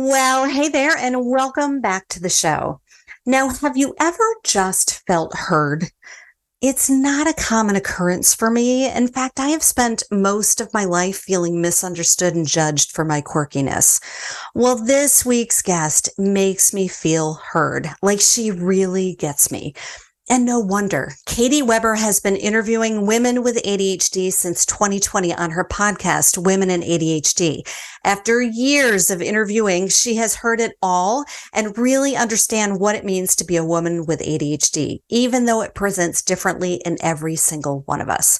Well, hey there, and welcome back to the show. Now, have you ever just felt heard? It's not a common occurrence for me. In fact, I have spent most of my life feeling misunderstood and judged for my quirkiness. Well, this week's guest makes me feel heard, like she really gets me. And no wonder. Katy Weber has been interviewing women with ADHD since 2020 on her podcast, Women and ADHD. After years of interviewing, she has heard it all and really understand what it means to be a woman with ADHD, even though it presents differently in every single one of us.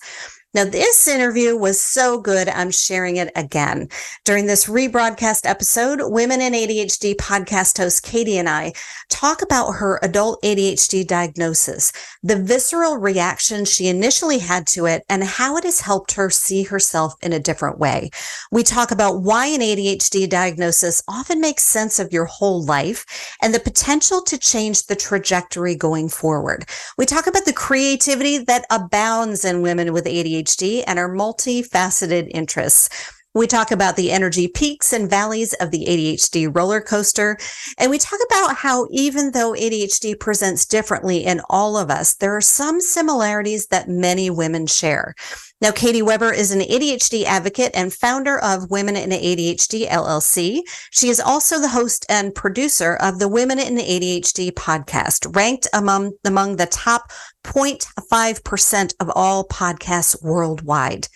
Now, this interview was so good, I'm sharing it again. During this rebroadcast episode, Women and ADHD podcast host Katy and I talk about her adult ADHD diagnosis, the visceral reaction she initially had to it, and how it has helped her see herself in a different way. We talk about why an ADHD diagnosis often makes sense of your whole life and the potential to change the trajectory going forward. We talk about the creativity that abounds in women with ADHD ADHD and our multifaceted interests. We talk about the energy peaks and valleys of the ADHD roller coaster. And we talk about how even though ADHD presents differently in all of us, there are some similarities that many women share. Now, Katy Weber is an ADHD advocate and founder of Women and ADHD LLC. She is also the host and producer of the Women and ADHD podcast, ranked among, among the top 0.5% of all podcasts worldwide.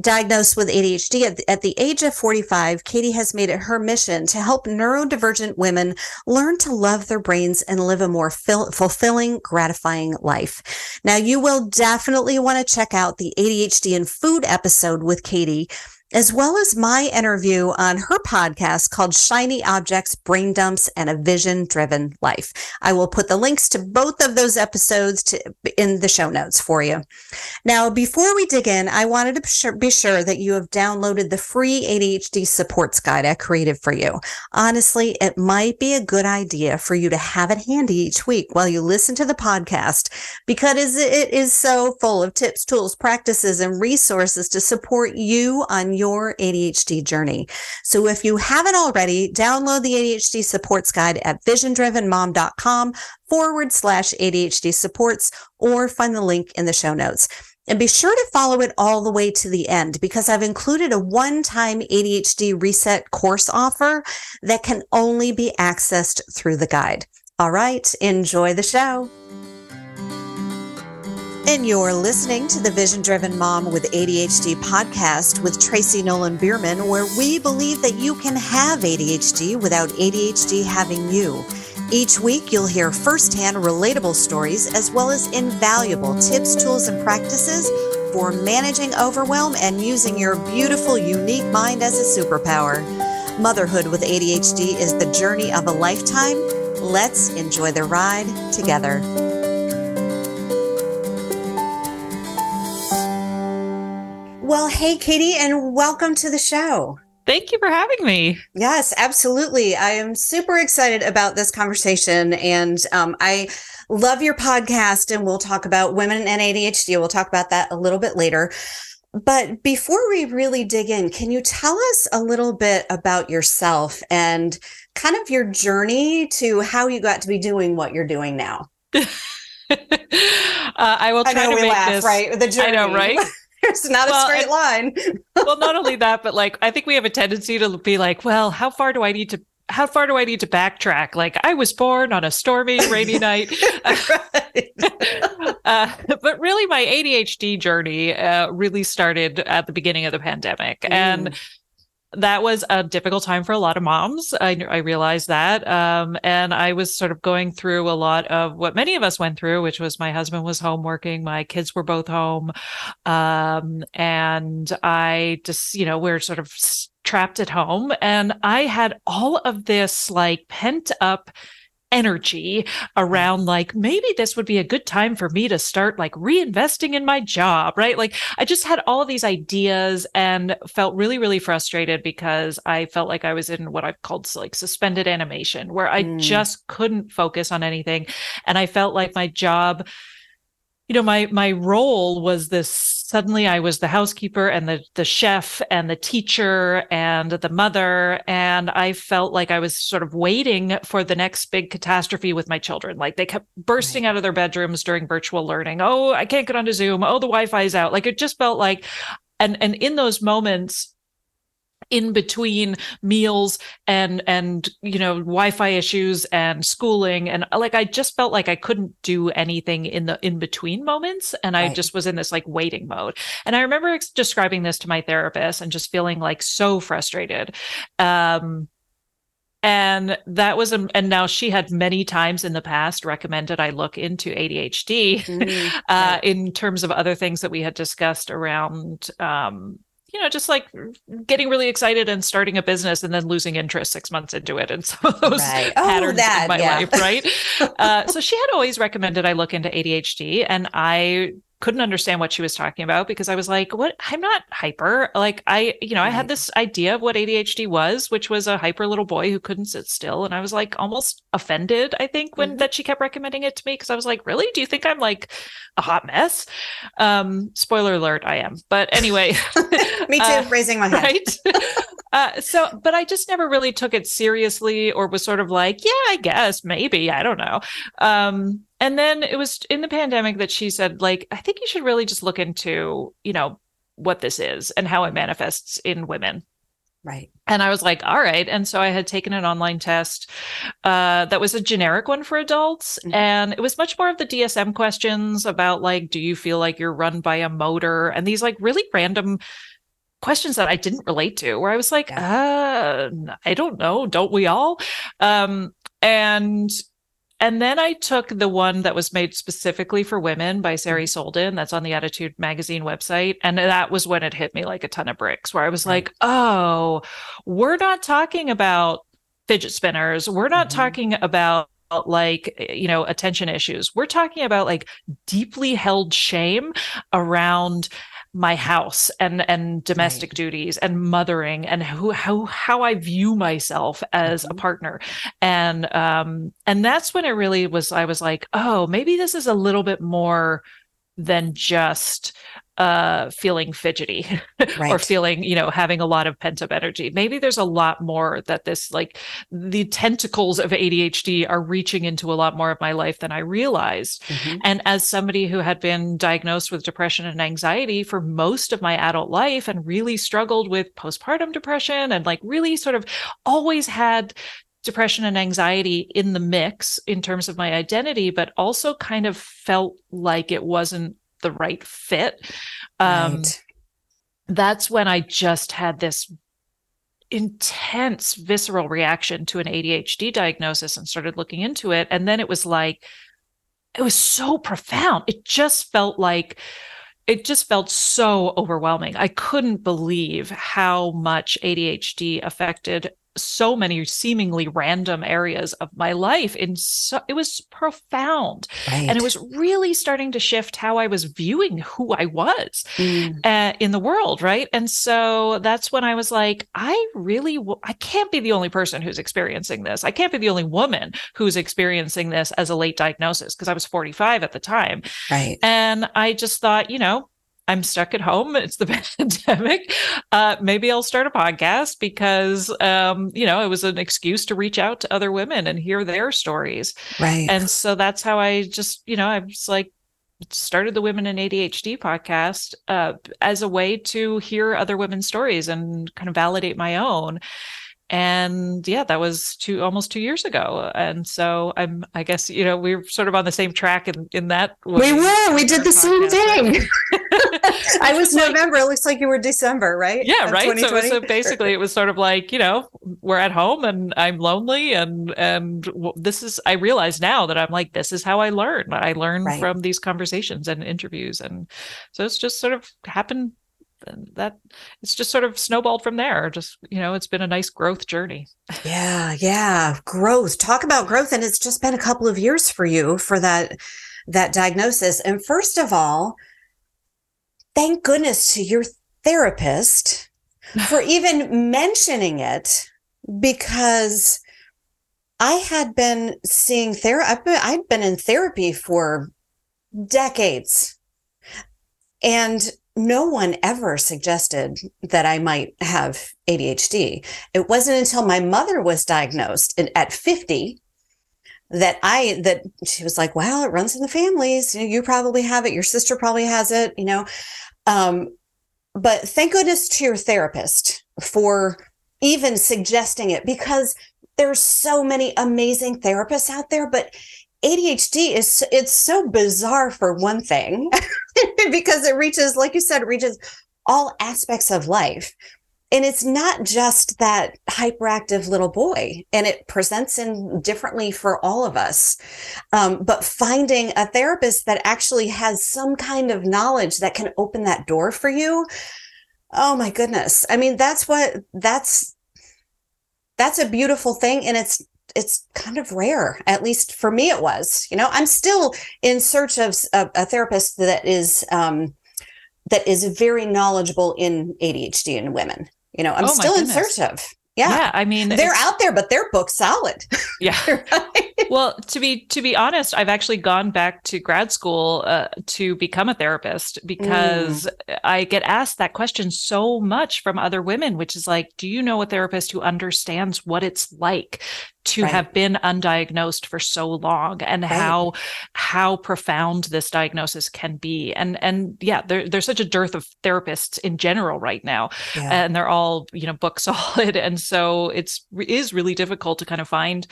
Diagnosed with ADHD at the, age of 45, Katy has made it her mission to help neurodivergent women learn to love their brains and live a more fil- fulfilling, gratifying life. Now, you will definitely want to check out the ADHD and food episode with Katy as well as my interview on her podcast called Shiny Objects, Brain Dumps, and a Vision Driven Life. I will put the links to both of those episodes to, in the show notes for you. Now, before we dig in, I wanted to be sure that you have downloaded the free ADHD supports guide I created for you. Honestly, it might be a good idea for you to have it handy each week while you listen to the podcast because it is so full of tips, tools, practices, and resources to support you on your ADHD journey. So if you haven't already, download the ADHD supports guide at visiondrivenmom.com forward slash ADHD supports or find the link in the show notes. And be sure to follow it all the way to the end because I've included a one time ADHD reset course offer that can only be accessed through the guide. All right, enjoy the show. And you're listening to the Vision Driven Mom with ADHD podcast with Tracy Nolin Beerman, where we believe that you can have ADHD without ADHD having you. Each week, you'll hear firsthand relatable stories as well as invaluable tips, tools, and practices for managing overwhelm and using your beautiful, unique mind as a superpower. Motherhood with ADHD is the journey of a lifetime. Let's enjoy the ride together. Well, hey, Katy, and welcome to the show. Thank you for having me. Yes, absolutely. I am super excited about this conversation. And um, I love your podcast, and we'll talk about women and ADHD. We'll talk about that a little bit later. But before we really dig in, can you tell us a little bit about yourself and kind of your journey to how you got to be doing what you're doing now? uh, I will try I to make laugh, this right. The journey. I know, right? It's not well, a straight line. well, not only that, but like I think we have a tendency to be like, well, how far do I need to how far do I need to backtrack? Like I was born on a stormy, rainy night. uh, but really, my ADHD journey uh, really started at the beginning of the pandemic, mm. and that was a difficult time for a lot of moms. I, I realized that. Um, and I was sort of going through a lot of what many of us went through, which was my husband was home working, my kids were both home. Um, and I just, you know, we're sort of trapped at home. And I had all of this like pent up energy around like maybe this would be a good time for me to start like reinvesting in my job, right? Like I just had all of these ideas and felt really, really frustrated because I felt like I was in what I've called like suspended animation where I mm. just couldn't focus on anything. And I felt like my job you know my my role was this suddenly i was the housekeeper and the the chef and the teacher and the mother and i felt like i was sort of waiting for the next big catastrophe with my children. Like they kept bursting out of their bedrooms during virtual learning. Oh i can't get onto zoom. Oh the wi-fi is out. Like it just felt like and and in those moments in between meals and and you know wi-fi issues and schooling. And like i just felt like i couldn't do anything in the in between moments. And i just was in this like waiting mode. And i remember ex- describing this to my therapist and just feeling like so frustrated. Um and that was a, and now she had many times in the past recommended i look into adhd mm, uh, in terms of other things that we had discussed around um, you know, just like getting really excited and starting a business and then losing interest six months into it and some of those right. oh, patterns that, in my yeah. life, right? uh, so she had always recommended I look into ADHD, and I couldn't understand what she was talking about because I was like, what? I'm not hyper. Like, I, you know, right. I had this idea of what ADHD was, which was a hyper little boy who couldn't sit still. And I was like almost offended, I think, when mm-hmm. that she kept recommending it to me because I was like, really? Do you think I'm like a hot mess? Um, spoiler alert, I am. But anyway, me too, uh, raising my hand. Right. Uh, so, but I just never really took it seriously or was sort of like, yeah, I guess, maybe, I don't know. Um, and then it was in the pandemic that she said, like, I think you should really just look into, you know, what this is and how it manifests in women. Right. And I was like, all right. And so I had taken an online test uh, that was a generic one for adults. Mm-hmm. And it was much more of the DSM questions about, like, do you feel like you're run by a motor? And these, like, really random questions that I didn't relate to, where I was like, uh, I don't know, don't we all? Um, and and then I took the one that was made specifically for women by Sari mm-hmm. Solden, that's on the ADDitude Magazine website. And that was when it hit me like a ton of bricks, where I was right. like, oh, we're not talking about fidget spinners. We're not mm-hmm. talking about like you know attention issues we're talking about like deeply held shame around my house and and domestic right. duties and mothering and who how how I view myself as mm-hmm. a partner and um and that's when it really was I was like oh maybe this is a little bit more than just uh feeling fidgety right. or feeling you know having a lot of pent up energy maybe there's a lot more that this like the tentacles of ADHD are reaching into a lot more of my life than I realized mm-hmm. and as somebody who had been diagnosed with depression and anxiety for most of my adult life and really struggled with postpartum depression and like really sort of always had depression and anxiety in the mix in terms of my identity, but also kind of felt like it wasn't the right fit. Um, right. That's when I just had this intense visceral reaction to an ADHD diagnosis and started looking into it. And then it was like, it was so profound. It just felt like, it just felt so overwhelming. I couldn't believe how much ADHD affected so many seemingly random areas of my life in so it was profound. Right. and it was really starting to shift how i was viewing who i was mm. uh, in the world right? And so that's when i was like i really w- I can't be the only person who's experiencing this. I can't be the only woman who's experiencing this as a late diagnosis because i was 45 at the time. Right. And i just thought you know I'm stuck at home. It's the pandemic. Uh, maybe I'll start a podcast because, um, you know, it was an excuse to reach out to other women and hear their stories. Right. And so that's how I just, you know, I was like, started the Women and ADHD podcast uh, as a way to hear other women's stories and kind of validate my own and yeah that was two almost two years ago and so i'm i guess you know we are sort of on the same track in in that we were we did the same thing i was november it looks like you were december right? Yeah right? So, so basically it was sort of like you know we're at home and i'm lonely and and this is i realize now that i'm like this is how i learn. I learn right. from these conversations and interviews and so it's just sort of happened and that it's just sort of snowballed from there. Just you know it's been a nice growth journey. Yeah yeah growth. Talk about growth and it's just been a couple of years for you for that that diagnosis. And first of all thank goodness to your therapist for even mentioning it because I had been seeing therapy. I'd been in therapy for decades. And no one ever suggested that I might have ADHD. It wasn't until my mother was diagnosed at 50 that I that she was like, "Well, it runs in the families. You, know, you probably have it. Your sister probably has it. You know." Um, but thank goodness to your therapist for even suggesting it because there's so many amazing therapists out there, but ADHD is it's so bizarre for one thing because it reaches, like you said, it reaches all aspects of life. And it's not just that hyperactive little boy, and it presents in differently for all of us. Um, but finding a therapist that actually has some kind of knowledge that can open that door for you. Oh my goodness. I mean, that's what that's that's a beautiful thing. And it's it's kind of rare at least for me it was you know i'm still in search of a, a therapist that is um, that is very knowledgeable in adhd in women you know i'm oh still in search of. Yeah. yeah i mean they're out there but they're book's solid. Yeah. Well to be to be honest i've actually gone back to grad school uh, to become a therapist because mm. i get asked that question so much from other women which is like do you know a therapist who understands what it's like to right. have been undiagnosed for so long and right. how how profound this diagnosis can be and and yeah there, there's such a dearth of therapists in general right now yeah. and they're all you know book solid and so it's is really difficult to kind of find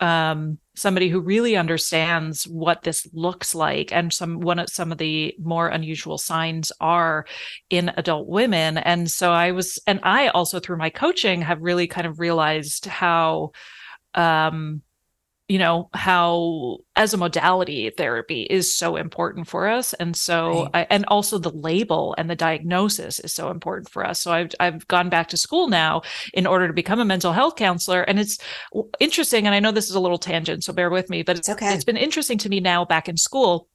um, somebody who really understands what this looks like and some one of some of the more unusual signs are in adult women and so i was and i also through my coaching have really kind of realized how um, you know how as a modality therapy is so important for us. And so right. I, and also the label and the diagnosis is so important for us. So I've, I've gone back to school now in order to become a mental health counselor. And it's interesting and i know this is a little tangent so bear with me but it's okay. it's been interesting to me now back in school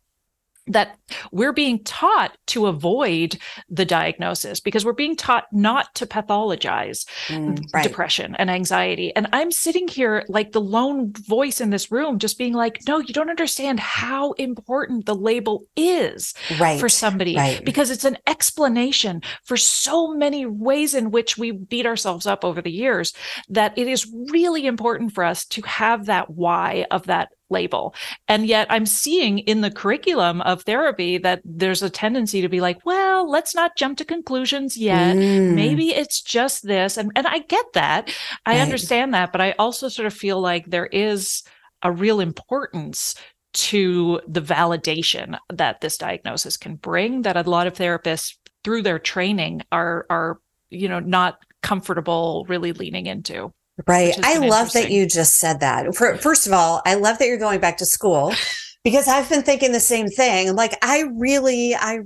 that we're being taught to avoid the diagnosis because we're being taught not to pathologize mm, right. depression and anxiety. And I'm sitting here like the lone voice in this room, just being like, no, you don't understand how important the label is right. for somebody right. because it's an explanation for so many ways in which we beat ourselves up over the years that it is really important for us to have that why of that label. And yet I'm seeing in the curriculum of therapy that there's a tendency to be like, well, let's not jump to conclusions yet. Mm. Maybe it's just this. And, and I get that. I right. understand that. But I also sort of feel like there is a real importance to the validation that this diagnosis can bring that a lot of therapists through their training are are you know not comfortable really leaning into Right. I love that you just said that. For, first of all, I love that you're going back to school because I've been thinking the same thing. I'm like, I really, I,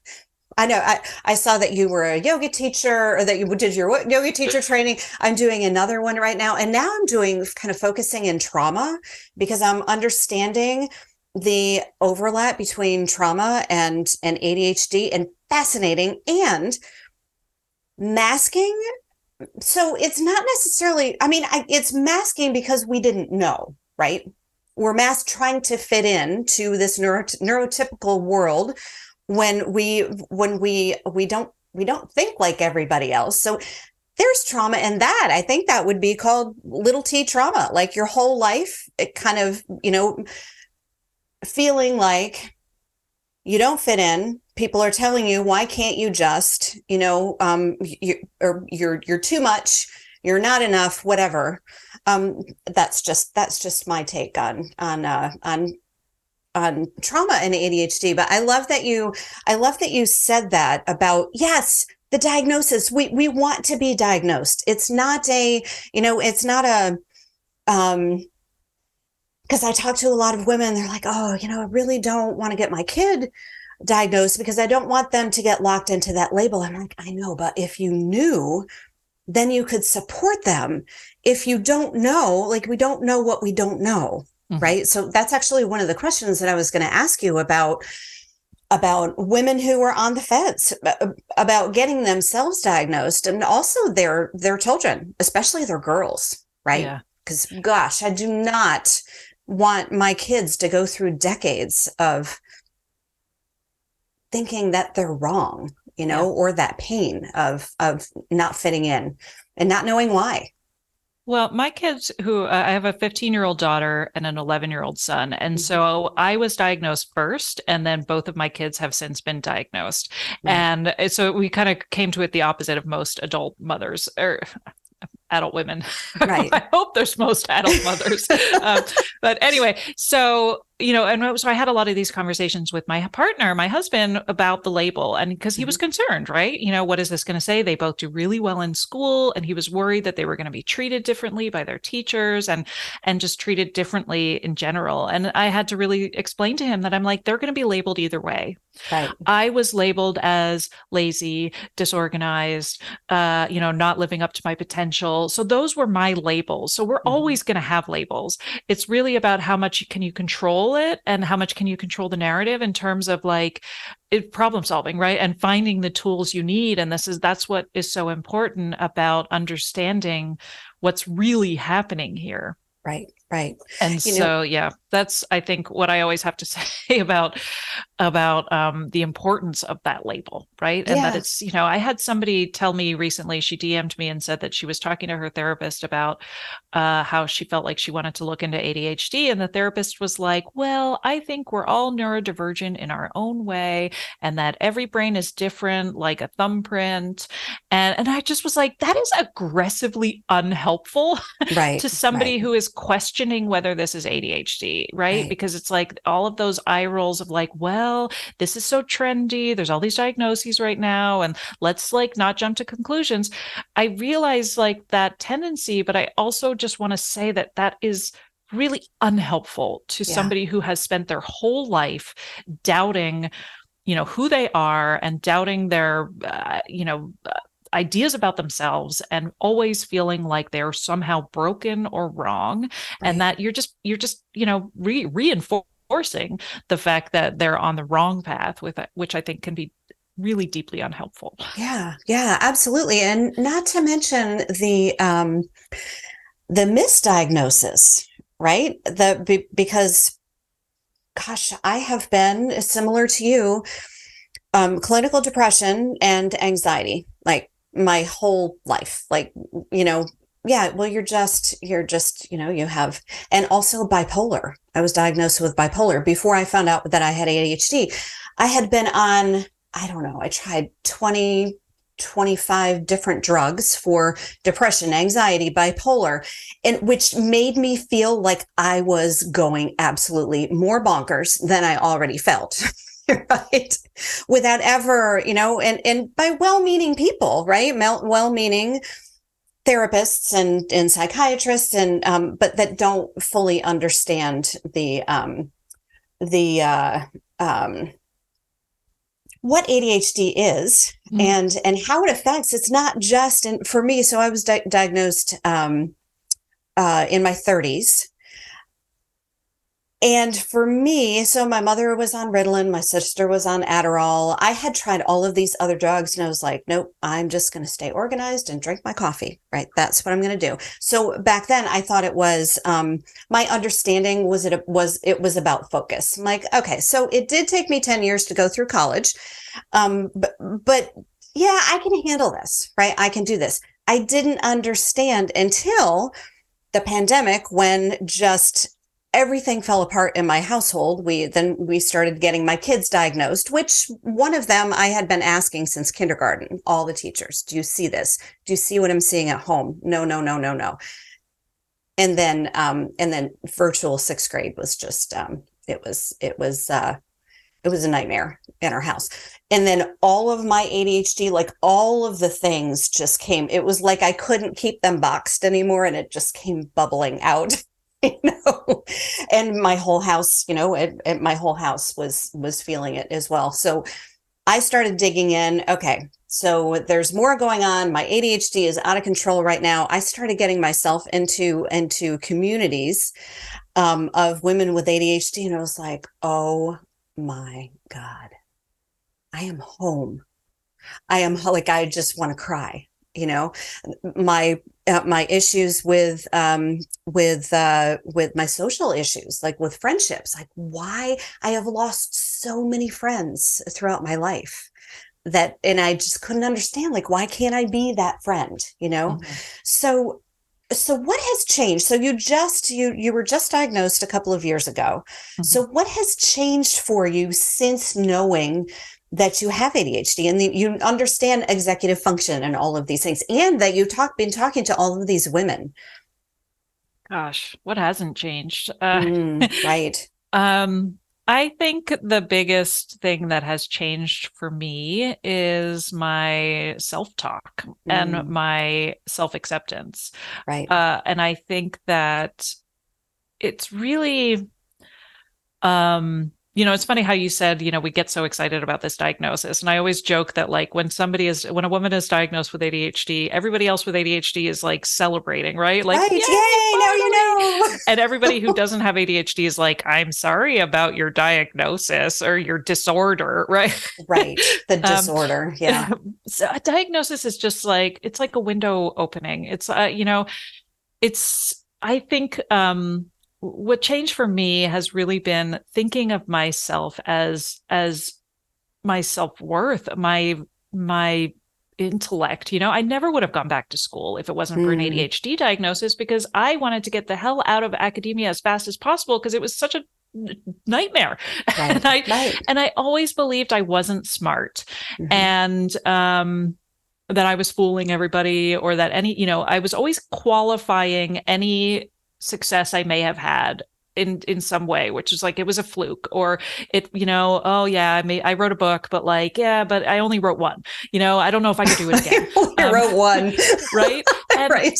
I know I, I saw that you were a yoga teacher or that you did your yoga teacher training. I'm doing another one right now. And now I'm doing kind of focusing in trauma because I'm understanding the overlap between trauma and, and ADHD and fascinating and masking so it's not necessarily i mean I, it's masking because we didn't know right? We're mask trying to fit in to this neuro, neurotypical world when we when we we don't we don't think like everybody else. So there's trauma in that. I think that would be called little t trauma like your whole life it kind of you know feeling like you don't fit in. People are telling you why can't you just you know um you or you're you're too much you're not enough whatever. Um that's just that's just my take on on uh on on trauma and ADHD but I love that you I love that you said that about yes the diagnosis. We we want to be diagnosed. It's not a you know it's not a um because I talk to a lot of women they're like oh you know I really don't want to get my kid diagnosed because I don't want them to get locked into that label. I'm like, I know, but if you knew, then you could support them. If you don't know, like we don't know what we don't know, mm-hmm. right? So that's actually one of the questions that I was going to ask you about about women who are on the fence about getting themselves diagnosed and also their their children, especially their girls, right? Yeah. Cuz gosh, I do not want my kids to go through decades of thinking that they're wrong, you know, yeah. or that pain of of not fitting in and not knowing why. Well, my kids, who uh, I have a 15 year old daughter and an 11 year old son. And mm-hmm. so I was diagnosed first, and then both of my kids have since been diagnosed. And uh, so we kind of came to it the opposite of most adult mothers, or adult women. Right. I hope there's most adult mothers. um, but anyway, so you know, and so I had a lot of these conversations with my partner, my husband, about the label, and because he mm-hmm. was concerned, right? You know, what is this going to say? They both do really well in school, and he was worried that they were going to be treated differently by their teachers, and and just treated differently in general. And I had to really explain to him that I'm like, they're going to be labeled either way. Right. I was labeled as lazy, disorganized, uh, you know, not living up to my potential. So those were my labels. So we're mm-hmm. always going to have labels. It's really about how much can you control control it and how much can you control the narrative in terms of like it, problem solving right? And finding the tools you need. And this is that's what is so important about understanding what's really happening here. Right right and you so know, yeah that's i think what i always have to say about about um, the importance of that label right and yeah. that it's you know i had somebody tell me recently she dm'd me and said that she was talking to her therapist about uh, how she felt like she wanted to look into adhd and the therapist was like well i think we're all neurodivergent in our own way and that every brain is different like a thumbprint and and i just was like that is aggressively unhelpful right to somebody right. who is questioning whether this is adhd right? right? Because it's like all of those eye rolls of like, well, this is so trendy. There's all these diagnoses right now, and let's like not jump to conclusions. I realize like that tendency, but I also just want to say that that is really unhelpful to yeah. somebody who has spent their whole life doubting you know who they are and doubting their uh, you know uh, ideas about themselves and always feeling like they're somehow broken or wrong right. and that you're just you're just you know re- reinforcing the fact that they're on the wrong path with it which i think can be really deeply unhelpful. Yeah yeah absolutely. And not to mention the um the misdiagnosis right? The because gosh i have been similar to you um clinical depression and anxiety my whole life. Like you know yeah well you're just you're just you know you have and also bipolar. I was diagnosed with bipolar. Before i found out that i had adhd i had been on i don't know i tried 20 25 different drugs for depression anxiety bipolar and which made me feel like i was going absolutely more bonkers than i already felt right? Without ever you know and and by well-meaning people right? Well-meaning therapists and and psychiatrists and um but that don't fully understand the um the uh um what ADHD is mm-hmm. and and how it affects. It's not just and for me so I was di- diagnosed um uh in my 30s and for me, so my mother was on Ritalin, my sister was on Adderall. I had tried all of these other drugs and I was like, nope, I'm just going to stay organized and drink my coffee. Right. That's what I'm going to do. So back then I thought it was, um, my understanding was it was, it was about focus. I'm like, okay, so it did take me 10 years to go through college. Um, but, but yeah, I can handle this, right? I can do this. I didn't understand until the pandemic when just everything fell apart in my household. We then we started getting my kids diagnosed which one of them i had been asking since kindergarten all the teachers do you see this? Do you see what i'm seeing at home? No no no no no. And then um and then virtual sixth grade was just um it was it was uh it was a nightmare in our house. And then all of my adhd like all of the things just came it was like i couldn't keep them boxed anymore and it just came bubbling out you know? And my whole house you know it, it, my whole house was was feeling it as well. So i started digging in. Okay so there's more going on. My adhd is out of control right now. I started getting myself into into communities um, of women with adhd and i was like oh my god. I am home. I am like i just want to cry you know? My uh, my issues with um with uh with my social issues like with friendships like why i have lost so many friends throughout my life that and i just couldn't understand like why can't i be that friend you know mm-hmm. so so what has changed so you just you you were just diagnosed a couple of years ago mm-hmm. so what has changed for you since knowing that you have ADHD and the, you understand executive function and all of these things, and that you've talk, been talking to all of these women. Gosh, what hasn't changed? Uh, mm, right. um, I think the biggest thing that has changed for me is my self talk mm. and my self acceptance. Right. Uh, and I think that it's really um you know, it's funny how you said, you know, we get so excited about this diagnosis. And I always joke that like when somebody is when a woman is diagnosed with ADHD, everybody else with ADHD is like celebrating, right? Like, right, yay, yay now you know. and everybody who doesn't have ADHD is like, I'm sorry about your diagnosis or your disorder, right? Right. The um, disorder. Um, yeah. So a diagnosis is just like it's like a window opening. It's uh, you know, it's I think um what changed for me has really been thinking of myself as as my self-worth my my intellect you know i never would have gone back to school if it wasn't for an hmm. adhd diagnosis because i wanted to get the hell out of academia as fast as possible because it was such a nightmare right. and i right. and i always believed i wasn't smart mm-hmm. and um that i was fooling everybody or that any you know i was always qualifying any success I may have had in in some way which is like it was a fluke or it you know oh yeah i may i wrote a book but like yeah but i only wrote one you know i don't know if i could do it again. I um, wrote one. right? And, right.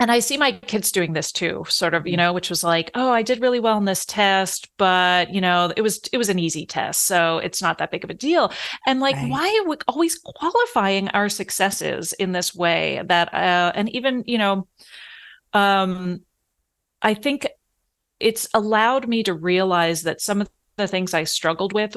and i see my kids doing this too sort of you know which was like oh i did really well in this test but you know it was it was an easy test so it's not that big of a deal. And like right. why are we always qualifying our successes in this way that uh and even you know um I think it's allowed me to realize that some of the things I struggled with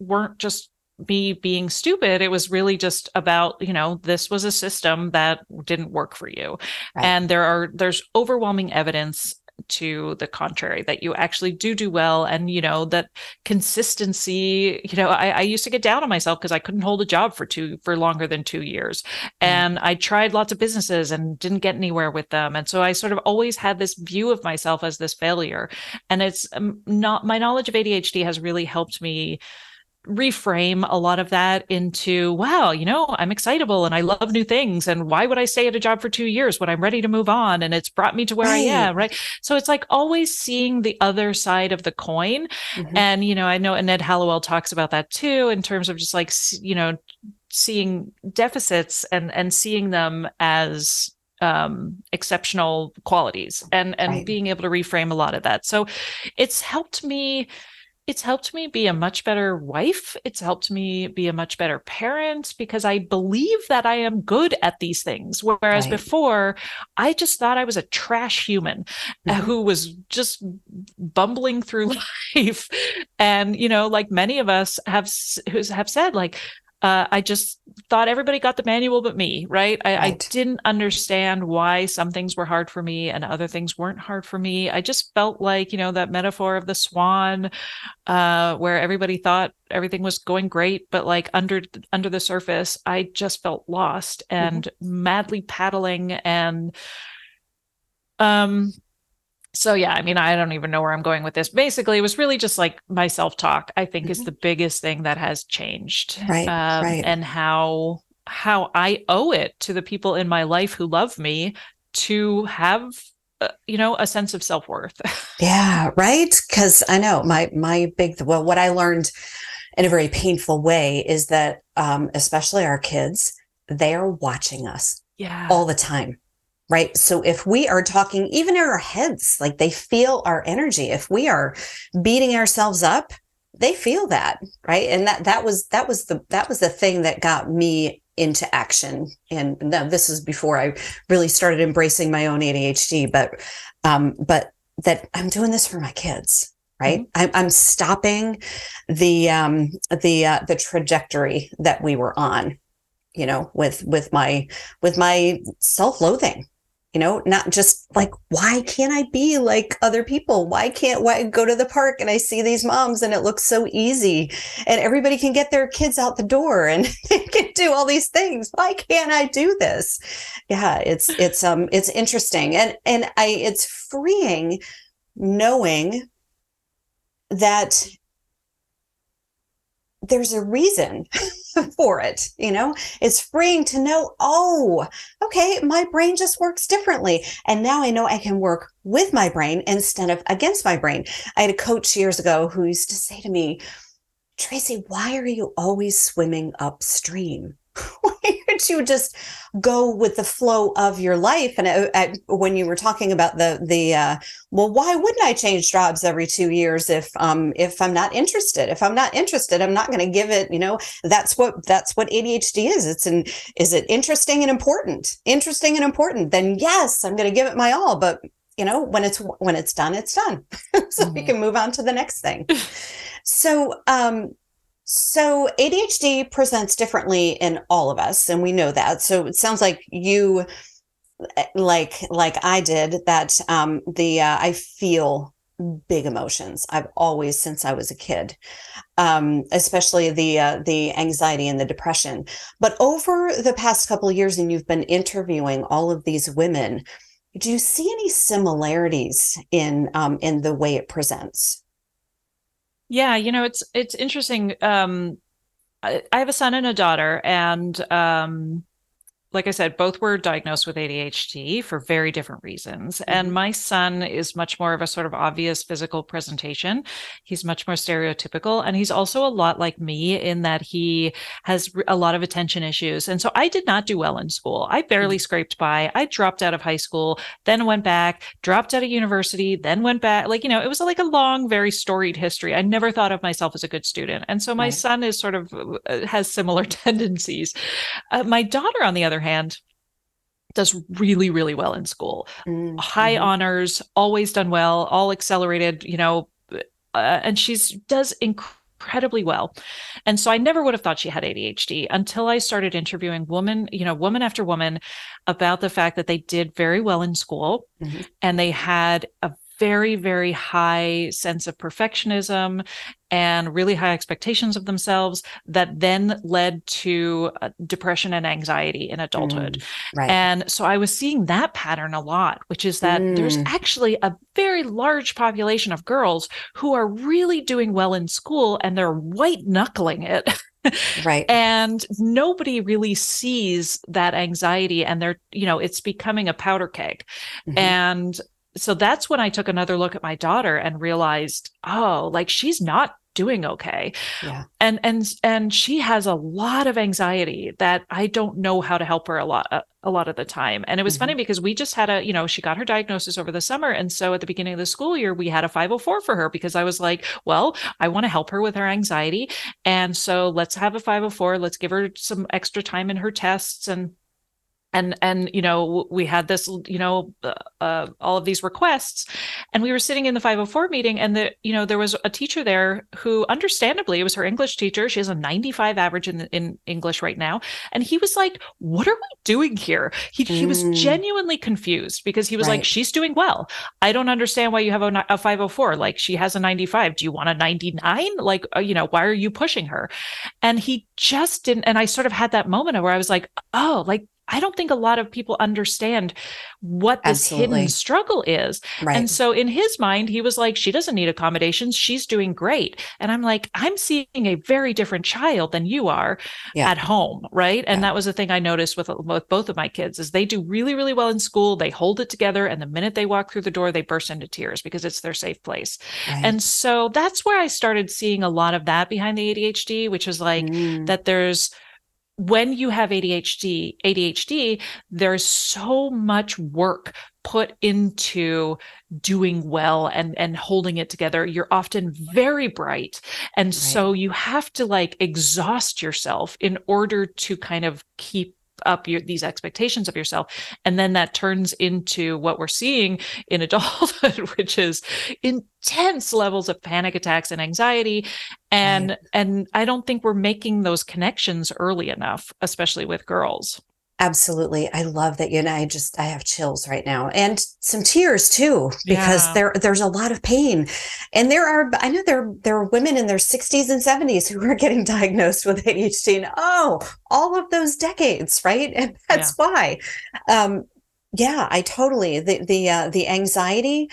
weren't just me being stupid. It was really just about, you know, this was a system that didn't work for you. Right. And there are, there's overwhelming evidence to the contrary that you actually do do well and you know that consistency you know i, I used to get down on myself because i couldn't hold a job for two for longer than two years. Mm-hmm. and i tried lots of businesses and didn't get anywhere with them. And so i sort of always had this view of myself as this failure. And it's um, not my knowledge of adhd has really helped me reframe a lot of that into wow you know i'm excitable and i love new things and why would i stay at a job for two years when i'm ready to move on and it's brought me to where right. i am right so it's like always seeing the other side of the coin mm-hmm. and you know i know and ned hallowell talks about that too in terms of just like you know seeing deficits and and seeing them as um exceptional qualities and and right. being able to reframe a lot of that so it's helped me it's helped me be a much better wife. It's helped me be a much better parent because I believe that I am good at these things. Whereas right. before, I just thought I was a trash human mm-hmm. who was just bumbling through life. And, you know, like many of us have, who have said, like, uh, I just thought everybody got the manual but me, right? I, right? I, didn't understand why some things were hard for me and other things weren't hard for me. I just felt like, you know, that metaphor of the swan, uh, where everybody thought everything was going great, but like under under the surface, I just felt lost and mm-hmm. madly paddling and um so yeah i mean i don't even know where i'm going with this. Basically it was really just like my self-talk i think mm-hmm. is the biggest thing that has changed right, um, right. and how how i owe it to the people in my life who love me to have uh, you know a sense of self-worth. Yeah right? Because i know my my big well what i learned in a very painful way is that um especially our kids they are watching us yeah. all the time right? So if we are talking even in our heads, like they feel our energy, if we are beating ourselves up, they feel that, right? And that that was that was the that was the thing that got me into action. And now this is before I really started embracing my own ADHD, but um, but that I'm doing this for my kids. Right, mm-hmm. I'm, I'm stopping the um, the uh, the trajectory that we were on, you know, with with my with my self-loathing you know not just like why can't i be like other people? Why can't why go to the park and i see these moms and it looks so easy and everybody can get their kids out the door and they can do all these things. Why can't i do this? Yeah it's it's um it's interesting. And and i it's freeing knowing that there's a reason for it. You know, it's freeing to know, oh, okay, my brain just works differently. And now I know I can work with my brain instead of against my brain. I had a coach years ago who used to say to me, Tracy, why are you always swimming upstream? why don't you just go with the flow of your life? And I, I, when you were talking about the the uh, well, why wouldn't I change jobs every two years if um if I'm not interested? If I'm not interested, I'm not going to give it. You know, that's what that's what ADHD is. It's an is it interesting and important? Interesting and important. Then yes, I'm going to give it my all. But you know, when it's when it's done, it's done. so mm-hmm. we can move on to the next thing. so um so ADHD presents differently in all of us, and we know that. So it sounds like you, like like I did, that um, the uh, I feel big emotions. I've always since I was a kid, um, especially the uh, the anxiety and the depression. But over the past couple of years, and you've been interviewing all of these women, do you see any similarities in um, in the way it presents? Yeah, you know, it's it's interesting. Um, I, I have a son and a daughter, and um, like I said, both were diagnosed with ADHD for very different reasons. Mm-hmm. And my son is much more of a sort of obvious physical presentation. He's much more stereotypical. And he's also a lot like me in that he has a lot of attention issues. And so I did not do well in school. I barely mm-hmm. scraped by. I dropped out of high school, then went back, dropped out of university, then went back. Like, you know, it was like a long, very storied history. I never thought of myself as a good student. And so my right. son is sort of uh, has similar tendencies. Uh, my daughter, on the other other hand, does really, really well in school. Mm-hmm. High honors, always done well, all accelerated, you know, uh, and she's does incredibly well. And so I never would have thought she had ADHD until I started interviewing woman, you know, woman after woman about the fact that they did very well in school mm-hmm. and they had a very, very high sense of perfectionism and really high expectations of themselves that then led to uh, depression and anxiety in adulthood. Mm, right. And so I was seeing that pattern a lot, which is that mm. there's actually a very large population of girls who are really doing well in school and they're white knuckling it. right and nobody really sees that anxiety and they're you know it's becoming a powder keg mm-hmm. and so that's when I took another look at my daughter and realized, oh, like she's not doing okay. Yeah. And and and she has a lot of anxiety that I don't know how to help her a lot a, a lot of the time. And it was mm-hmm. funny because we just had a, you know, she got her diagnosis over the summer and so at the beginning of the school year we had a 504 for her because I was like, well, I want to help her with her anxiety and so let's have a 504, let's give her some extra time in her tests and and and you know we had this you know uh, uh, all of these requests and we were sitting in the 504 meeting and the you know there was a teacher there who understandably it was her english teacher she has a 95 average in in english right now and he was like what are we doing here he, mm. he was mm. genuinely confused because he was right. like she's doing well i don't understand why you have a, a 504 like she has a 95 do you want a 99 like uh, you know why are you pushing her and he just didn't and i sort of had that moment where i was like oh like I don't think a lot of people understand what this Absolutely. hidden struggle is. Right. And so in his mind, he was like, she doesn't need accommodations. She's doing great. And I'm like, I'm seeing a very different child than you are yeah. at home. Right. And yeah. that was the thing I noticed with, with both of my kids is they do really, really well in school. They hold it together. And the minute they walk through the door, they burst into tears because it's their safe place. Right. And so that's where I started seeing a lot of that behind the ADHD, which is like mm. that there's, when you have ADHD, ADHD, there's so much work put into doing well and and holding it together. You're often very bright. And right. so you have to like exhaust yourself in order to kind of keep up your, these expectations of yourself. And then that turns into what we're seeing in adulthood which is intense levels of panic attacks and anxiety. And right. and i don't think we're making those connections early enough especially with girls Absolutely. I love that you and I just I have chills right now and some tears too because yeah. there there's a lot of pain. And there are I know there there are women in their 60s and 70s who are getting diagnosed with ADHD and oh, all of those decades, right? And that's yeah. why. Um yeah, I totally the the uh, the anxiety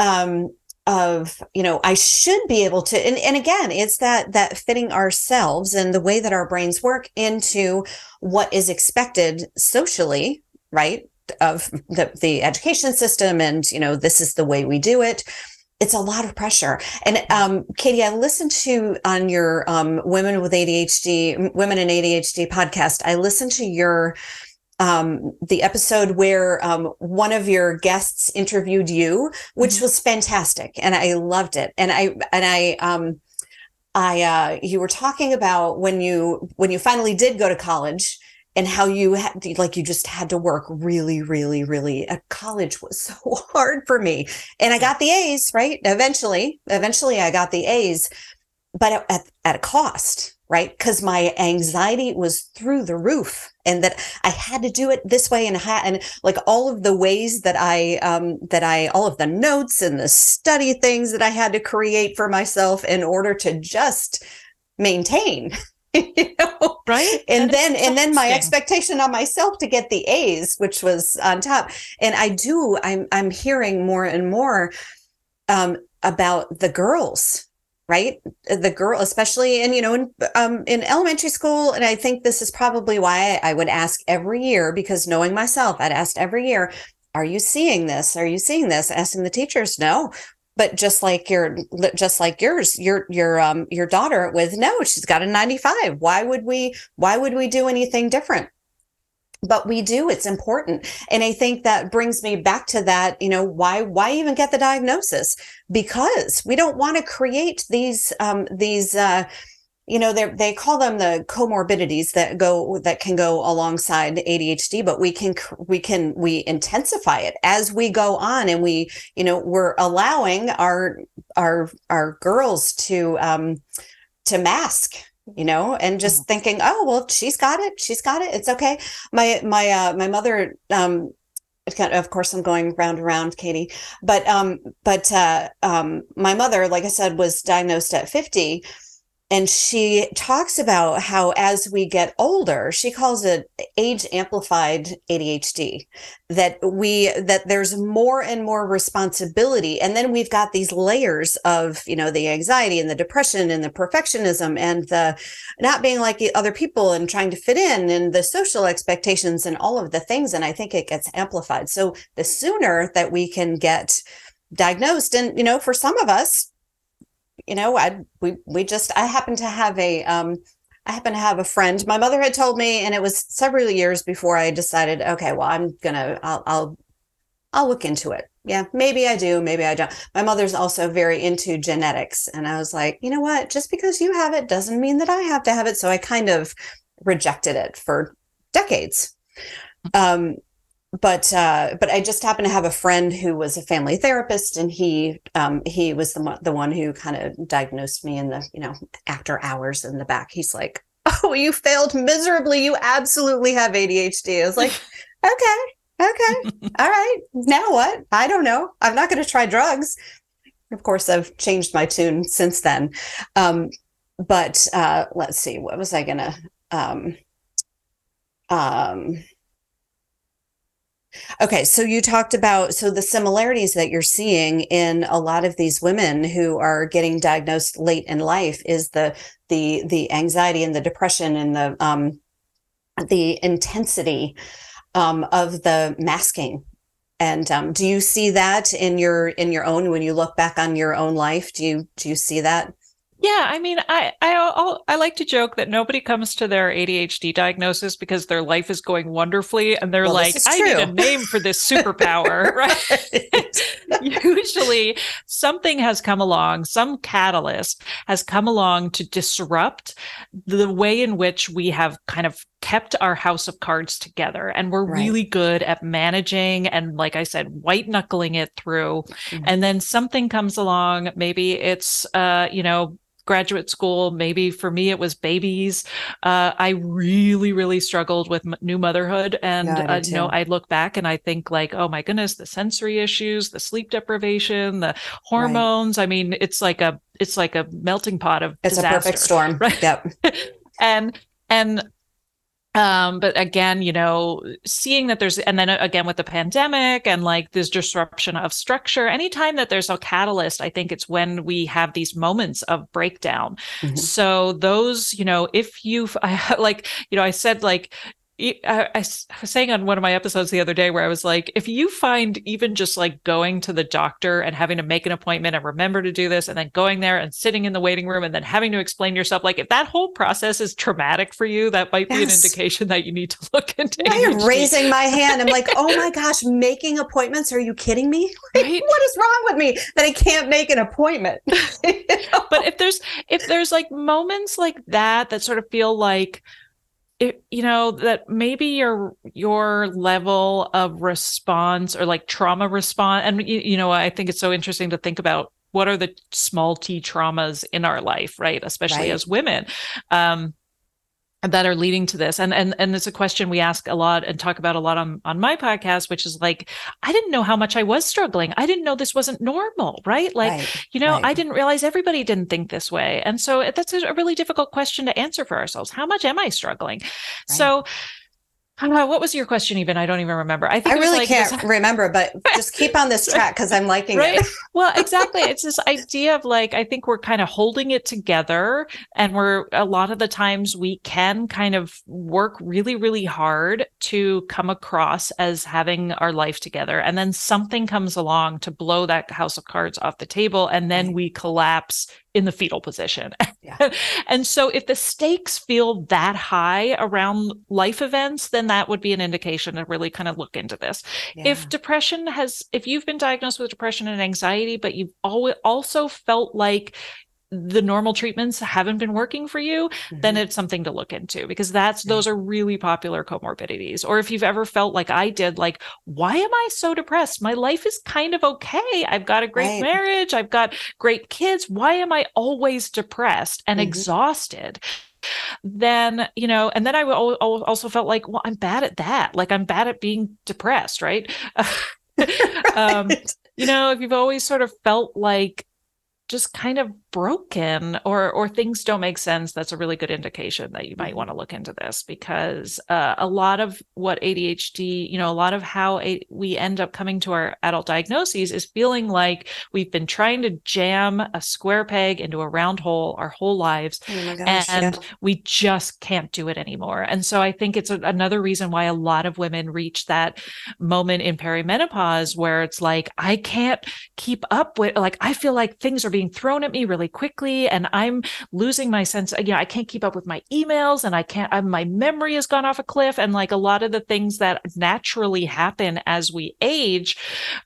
um of you know i should be able to and, and again it's that that fitting ourselves and the way that our brains work into what is expected socially right of the, the education system and you know this is the way we do it. It's a lot of pressure. And um, Katy i listened to on your um, women with adhd women and adhd podcast i listened to your um, the episode where um, one of your guests interviewed you, which mm-hmm. was fantastic, and I loved it. And I and I um, I uh, you were talking about when you when you finally did go to college and how you had like you just had to work really really really at college was so hard for me and i got the a's right eventually eventually i got the a's but at, at a cost right? Because my anxiety was through the roof and that I had to do it this way and ha- and like all of the ways that I um that I all of the notes and the study things that I had to create for myself in order to just maintain you know? Right? And then and then my expectation on myself to get the A's which was on top. And I do I'm I'm hearing more and more um about the girls right? The girl especially in you know in um, in elementary school. And i think this is probably why I, would ask every year because knowing myself i'd ask every year are you seeing this? Are you seeing this? Asking the teachers no. But just like your just like yours your your um your daughter with no she's got a 95 why would we why would we do anything different but we do it's important. And i think that brings me back to that you know why why even get the diagnosis? Because we don't want to create these um these uh you know they call them the comorbidities that go that can go alongside ADHD but we can we can we intensify it. As we go on and we you know we're allowing our our our girls to um to mask you know and just mm-hmm. thinking oh well she's got it. She's got it. It's okay. My my uh my mother um of course i'm going round and round Katy. But um but uh um my mother like i said was diagnosed at 50 and she talks about how as we get older she calls it age amplified adhd that we that there's more and more responsibility. And then we've got these layers of you know the anxiety and the depression and the perfectionism and the not being like other people and trying to fit in and the social expectations and all of the things. And i think it gets amplified. So the sooner that we can get diagnosed and you know for some of us you know, I we we just I happen to have a um I happen to have a friend. My mother had told me, and it was several years before I decided, okay, well, I'm gonna I'll I'll I'll look into it. Yeah, maybe I do, maybe I don't. My mother's also very into genetics. And I was like, you know what? Just because you have it doesn't mean that I have to have it. So I kind of rejected it for decades. Um, but uh, but I just happened to have a friend who was a family therapist, and he um, he was the the one who kind of diagnosed me in the you know after hours in the back. He's like, "Oh, you failed miserably. You absolutely have ADHD." I was like, "Okay, okay, all right. Now what? I don't know. I'm not going to try drugs." Of course, I've changed my tune since then. Um, but uh, let's see, what was I gonna? Um, um, Okay, so you talked about so the similarities that you're seeing in a lot of these women who are getting diagnosed late in life is the the the anxiety and the depression and the um the intensity um of the masking. And um, do you see that in your in your own when you look back on your own life? Do you do you see that? Yeah, I mean, I I I'll, i like to joke that nobody comes to their ADHD diagnosis because their life is going wonderfully, and they're well, like, "I need a name for this superpower." right? Usually, something has come along, some catalyst has come along to disrupt the way in which we have kind of kept our house of cards together and we're right. really good at managing and like i said white knuckling it through mm-hmm. and then something comes along maybe it's uh you know graduate school. Maybe for me, it was babies. Uh, I really, really struggled with m- new motherhood. And, yeah, uh, you know, I look back and I think, like, oh my goodness, the sensory issues, the sleep deprivation, the hormones. Right. I mean, it's like a, it's like a melting pot of it's disaster, a perfect storm. Right. Yep. and, and um but again you know seeing that there's and then again with the pandemic and like this disruption of structure anytime that there's a catalyst i think it's when we have these moments of breakdown mm-hmm. so those you know if you like you know i said like I, I, was saying on one of my episodes the other day where I was like, if you find even just like going to the doctor and having to make an appointment and remember to do this, and then going there and sitting in the waiting room and then having to explain yourself, like if that whole process is traumatic for you, that might yes. be an indication that you need to look into. I'm raising my hand. I'm like, oh my gosh, making appointments? Are you kidding me? Like, right? What is wrong with me that I can't make an appointment? you know? But if there's if there's like moments like that that sort of feel like it, you know that maybe your your level of response or like trauma response and you, you know i think it's so interesting to think about what are the small t traumas in our life right especially right. as women um that are leading to this. And and and it's a question we ask a lot and talk about a lot on on my podcast which is like i didn't know how much i was struggling. I didn't know this wasn't normal right? Like right, you know right. i didn't realize everybody didn't think this way. And so that's a really difficult question to answer for ourselves. How much am i struggling? Right. so Know, what was your question even? I don't even remember. I think I really like can't this... remember, but just keep on this track because I'm liking right? it. well, exactly. It's this idea of like, I think we're kind of holding it together. And we're a lot of the times we can kind of work really, really hard to come across as having our life together. And then something comes along to blow that house of cards off the table. And then we collapse in the fetal position. Yeah. and so if the stakes feel that high around life events, then that would be an indication to really kind of look into this. Yeah. If depression has, if you've been diagnosed with depression and anxiety, but you've always also felt like the normal treatments haven't been working for you, mm-hmm. then it's something to look into because that's those are really popular comorbidities. Or if you've ever felt like I did, like, why am I so depressed? My life is kind of okay. I've got a great right. marriage, I've got great kids. Why am I always depressed and mm-hmm. exhausted? then you know and then i also felt like well i'm bad at that like i'm bad at being depressed right um, you know if you've always sort of felt like just kind of broken or or things don't make sense that's a really good indication that you might mm-hmm. want to look into this because uh, a lot of what adhd you know a lot of how a- we end up coming to our adult diagnoses is feeling like we've been trying to jam a square peg into a round hole our whole lives oh gosh, and yeah. we just can't do it anymore and so i think it's a, another reason why a lot of women reach that moment in perimenopause where it's like i can't keep up with like i feel like things are being thrown at me really quickly and I'm losing my sense. You know, I can't keep up with my emails and I can't, I, my memory has gone off a cliff. And like a lot of the things that naturally happen as we age,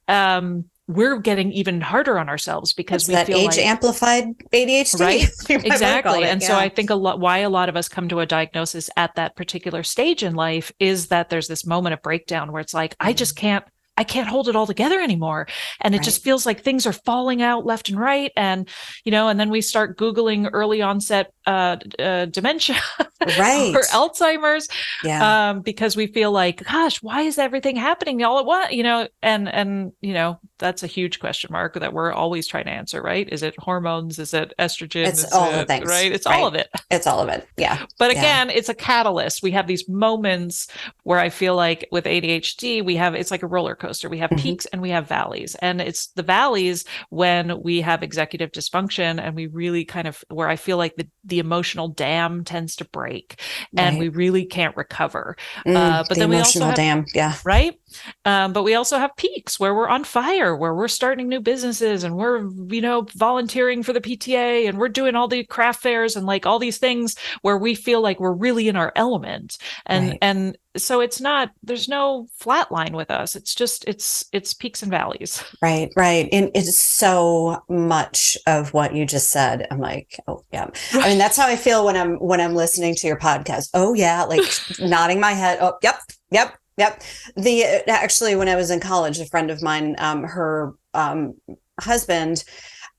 um, we're getting even harder on ourselves because we that feel age like, amplified ADHD. Right. exactly. And yeah. so I think a lot why a lot of us come to a diagnosis at that particular stage in life is that there's this moment of breakdown where it's like, mm-hmm. I just can't I can't hold it all together anymore. And it right. just feels like things are falling out left and right. And, you know, and then we start Googling early onset uh, uh, dementia right. or Alzheimer's. Yeah. Um, because we feel like, gosh, why is everything happening all at once? You know, and, and, you know, that's a huge question mark that we're always trying to answer, right? Is it hormones? Is it estrogen? It's is all it, the things. Right. It's right. all of it. It's all of it. Yeah. But again, yeah. it's a catalyst. We have these moments where I feel like with ADHD, we have, it's like a roller coaster. We have mm-hmm. peaks and we have valleys. And it's the valleys when we have executive dysfunction and we really kind of, where I feel like the, the emotional dam tends to break and right. we really can't recover. Mm, uh, but the then we also have, dam. Yeah. Right. Um, but we also have peaks where we're on fire, where we're starting new businesses and we're, you know, volunteering for the PTA and we're doing all the craft fairs and like all these things where we feel like we're really in our element. And, right. and so it's not, there's no flat line with us. It's just, it's, it's peaks and valleys. Right. Right. And it's so much of what you just said. I'm like, oh yeah. I mean, that's how I feel when I'm, when I'm listening to your podcast. Oh yeah. Like nodding my head. Oh, yep. Yep Yep. The actually, when I was in college, a friend of mine, um, her um, husband,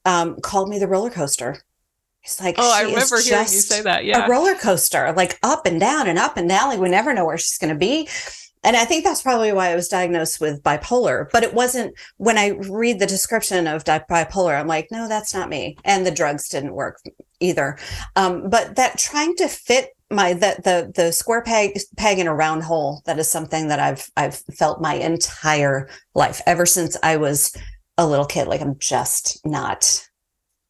um, called me the roller coaster. He's like, oh, I remember hearing you say that. Yeah, a roller coaster, like up and down and up and down. Like we never know where she's going to be. And I think that's probably why I was diagnosed with bipolar. But it wasn't when I read the description of bipolar, I'm like, no, that's not me. And the drugs didn't work either. Um, but that trying to fit my the the the square peg peg in a round hole that is something that I've I've felt my entire life ever since I was a little kid. Like I'm just not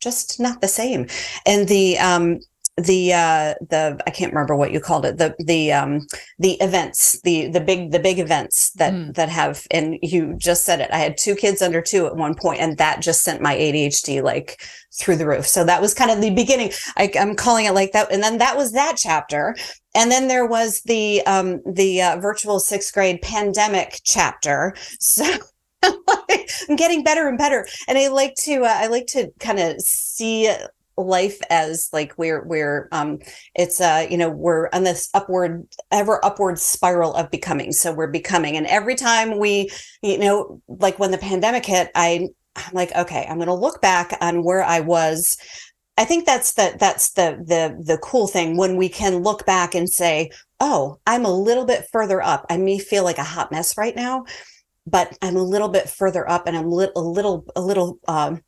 just not the same. And the um the uh the i can't remember what you called it the the um the events the the big the big events that mm. that have and you just said it i had two kids under two at one point and that just sent my adhd like through the roof. So that was kind of the beginning. I, i'm calling it like that and then that was that chapter. And then there was the um the uh, virtual sixth grade pandemic chapter. So I'm getting better and better, and I like to uh, I like to kind of see life as like we're we're um it's uh you know we're on this upward ever upward spiral of becoming. So we're becoming. And every time we you know like when the pandemic hit i i'm like okay i'm going to look back on where i was. I think that's the that's the the the cool thing when we can look back and say oh i'm a little bit further up. I may feel like a hot mess right now but i'm a little bit further up and i'm li- a little a little um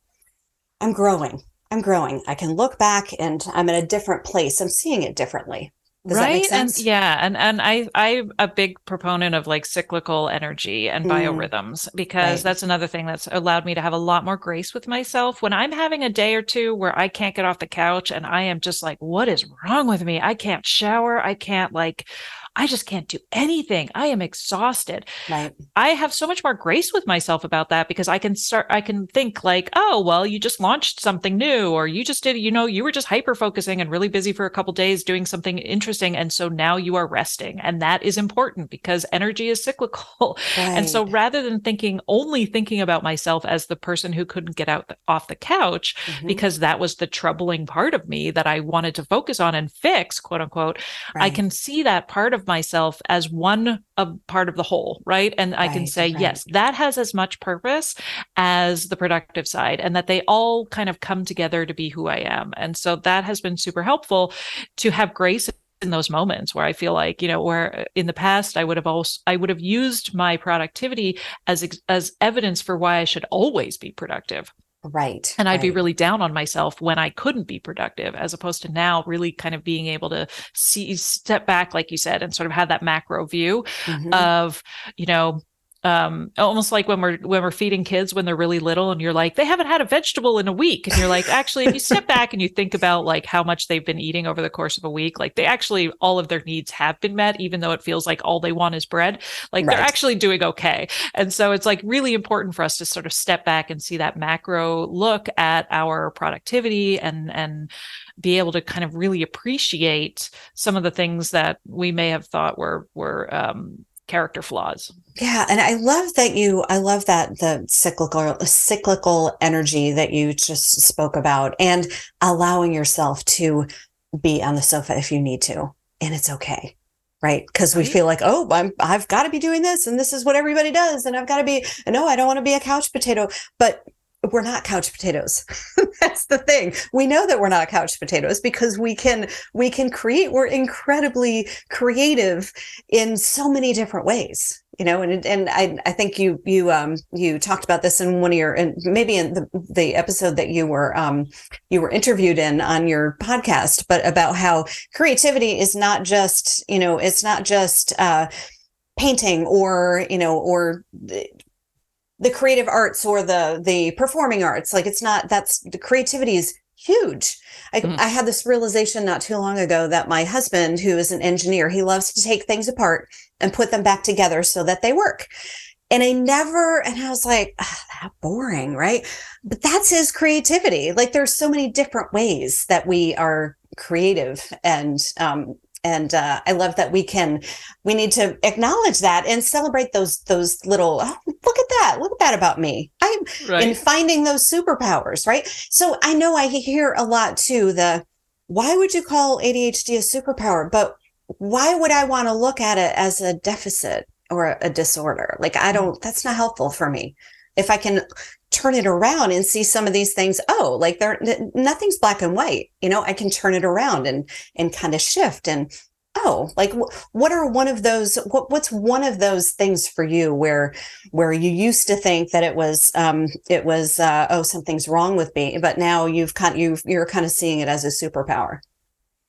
i'm growing I'm growing. I can look back and I'm in a different place. I'm seeing it differently. Does right. And yeah. And and I I'm a big proponent of like cyclical energy and mm. biorhythms because right. that's another thing that's allowed me to have a lot more grace with myself. When I'm having a day or two where I can't get off the couch and I am just like, what is wrong with me? I can't shower. I can't like I just can't do anything. I am exhausted. Right. I have so much more grace with myself about that because I can start, I can think like, oh, well, you just launched something new, or you just did, you know, you were just hyper focusing and really busy for a couple days doing something interesting. And so now you are resting. And that is important because energy is cyclical. Right. And so rather than thinking, only thinking about myself as the person who couldn't get out the, off the couch, mm-hmm. because that was the troubling part of me that I wanted to focus on and fix, quote unquote, right. I can see that part of myself as one of part of the whole, right? And right, I can say, right. yes, that has as much purpose as the productive side, and that they all kind of come together to be who I am. And so that has been super helpful to have grace in those moments where I feel like, you know, where uh, in the past I would have also I would have used my productivity as as evidence for why I should always be productive. Right. And I'd right. be really down on myself when I couldn't be productive, as opposed to now really kind of being able to see, step back, like you said, and sort of have that macro view mm-hmm. of, you know, um, almost like when we're when we're feeding kids when they're really little and you're like they haven't had a vegetable in a week and you're like actually if you step back and you think about like how much they've been eating over the course of a week like they actually all of their needs have been met even though it feels like all they want is bread like right. they're actually doing okay and so it's like really important for us to sort of step back and see that macro look at our productivity and and be able to kind of really appreciate some of the things that we may have thought were were um, character flaws. Yeah, and I love that you I love that the cyclical cyclical energy that you just spoke about and allowing yourself to be on the sofa if you need to and it's okay. Right? Because we feel like, oh, I'm I've got to be doing this and this is what everybody does and I've got to be no, I don't want to be a couch potato, but we're not couch potatoes. That's the thing. We know that we're not couch potatoes because we can we can create we're incredibly creative in so many different ways you know and and i i think you you um you talked about this in one of your and maybe in the the episode that you were um you were interviewed in on your podcast but about how creativity is not just you know it's not just uh painting or you know or the creative arts or the the performing arts like it's not that's the creativity is huge I, mm. I had this realization not too long ago that my husband who is an engineer he loves to take things apart and put them back together so that they work and I never, and I was like, oh, that boring, right? But that's his creativity. Like there's so many different ways that we are creative and um, and uh, I love that we can we need to acknowledge that and celebrate those those little oh, look at that look at that about me. I'm right. in finding those superpowers right? So I know I hear a lot too the why would you call ADHD a superpower? But why would I want to look at it as a deficit or a disorder? Like I don't that's not helpful for me. If I can turn it around and see some of these things oh like there nothing's black and white you know i can turn it around and and kind of shift and oh like what are one of those what, what's one of those things for you where where you used to think that it was um it was uh, oh something's wrong with me but now you've kind you've you're kind of seeing it as a superpower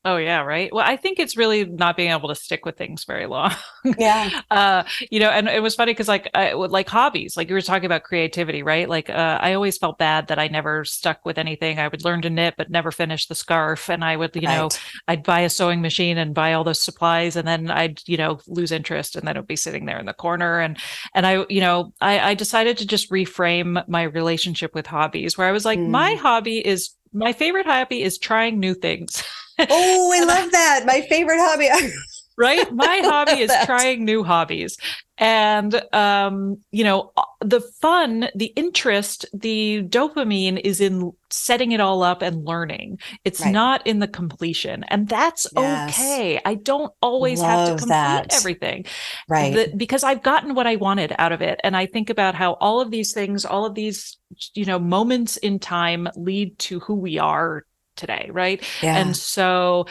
Oh yeah, right. Well, I think it's really not being able to stick with things very long. Yeah. uh, you know, and it was funny because like I, like hobbies, like you were talking about creativity, right? Like uh, I always felt bad that I never stuck with anything. I would learn to knit but never finish the scarf, and I would, you right. know, I'd buy a sewing machine and buy all those supplies, and then I'd, you know, lose interest, and then it'd be sitting there in the corner, and and I, you know, I, I decided to just reframe my relationship with hobbies, where I was like, mm. my hobby is my favorite hobby is trying new things. oh, I love that. My favorite hobby. right? My hobby is that. trying new hobbies. And um, you know, uh, the fun, the interest, the dopamine is in setting it all up and learning. It's right. not in the completion. And that's yes. okay. I don't always Love have to complete that. everything. Right. The, because I've gotten what I wanted out of it. And I think about how all of these things, all of these, you know, moments in time lead to who we are today, right? Yeah. And so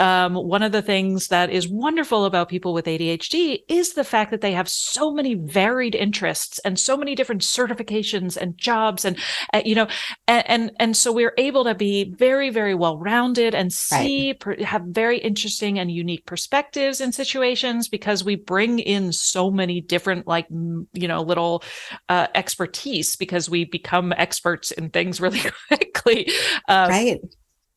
um, one of the things that is wonderful about people with ADHD is the fact that they have so many varied interests and so many different certifications and jobs, and uh, you know, and, and, and so we're able to be very very well rounded and see right. per, have very interesting and unique perspectives in situations because we bring in so many different like you know little uh, expertise because we become experts in things really quickly. Uh, right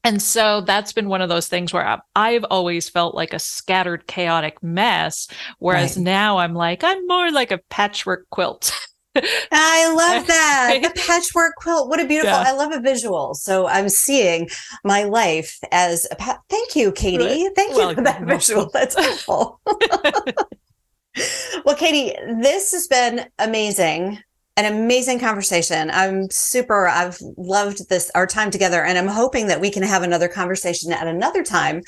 and so that's been one of those things where I've always felt like a scattered, chaotic mess. Whereas right. now I'm like, I'm more like a patchwork quilt. I love that. The patchwork quilt. What a beautiful. Yeah. I love a visual. So I'm seeing my life as a pa- Thank you, Katy. Thank well, you for that visual. That's helpful. well, Katy, this has been amazing an amazing conversation. I'm super, I've loved this, our time together, and I'm hoping that we can have another conversation at another time.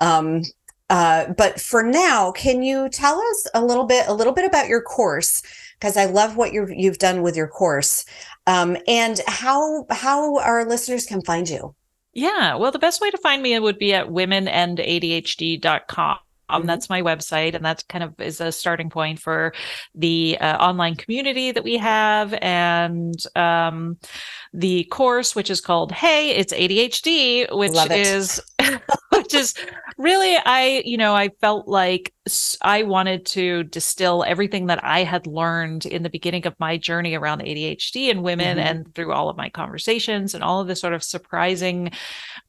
Um, uh, but for now, can you tell us a little bit, a little bit about your course? Because I love what you've you've done with your course, um, and how how our listeners can find you. Yeah, well, the best way to find me would be at womenandadhd.com. Um, mm-hmm. That's my website, and that kind of is a starting point for the uh, online community that we have, and um, the course, which is called "Hey, It's ADHD," which is is really I, you know, I felt like I wanted to distill everything that I had learned in the beginning of my journey around ADHD and women, mm-hmm. and through all of my conversations and all of the sort of surprising